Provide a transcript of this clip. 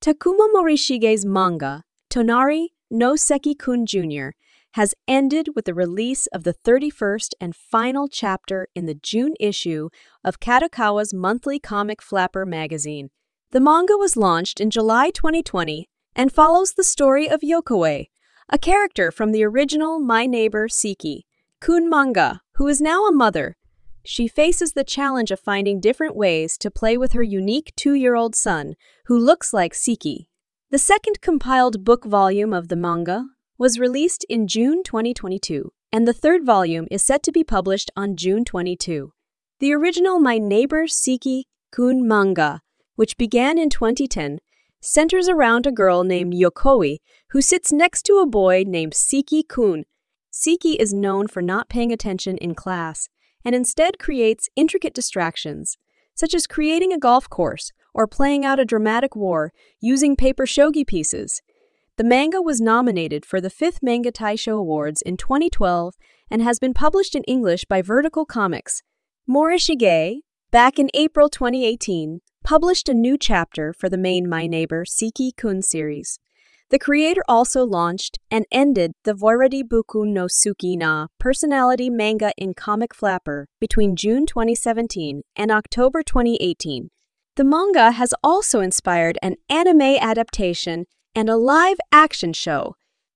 Takuma Morishige's manga, Tonari no Seki-kun Jr., has ended with the release of the 31st and final chapter in the June issue of Kadokawa's monthly comic flapper magazine. The manga was launched in July 2020 and follows the story of Yokoe, a character from the original My Neighbor Seki, Kun Manga, who is now a mother. She faces the challenge of finding different ways to play with her unique two year old son, who looks like Seki. The second compiled book volume of the manga was released in June 2022, and the third volume is set to be published on June 22. The original My Neighbor Seki Kun manga, which began in 2010, centers around a girl named Yokoe who sits next to a boy named Seki Kun. Seki is known for not paying attention in class and instead creates intricate distractions, such as creating a golf course or playing out a dramatic war using paper shogi pieces. The manga was nominated for the 5th Manga Taisho Awards in 2012 and has been published in English by Vertical Comics. Morishige, back in April 2018, published a new chapter for the main My Neighbor Seki Kun series. The creator also launched and ended the Voiradi Buku no Suki na personality manga in Comic Flapper between June 2017 and October 2018. The manga has also inspired an anime adaptation and a live action show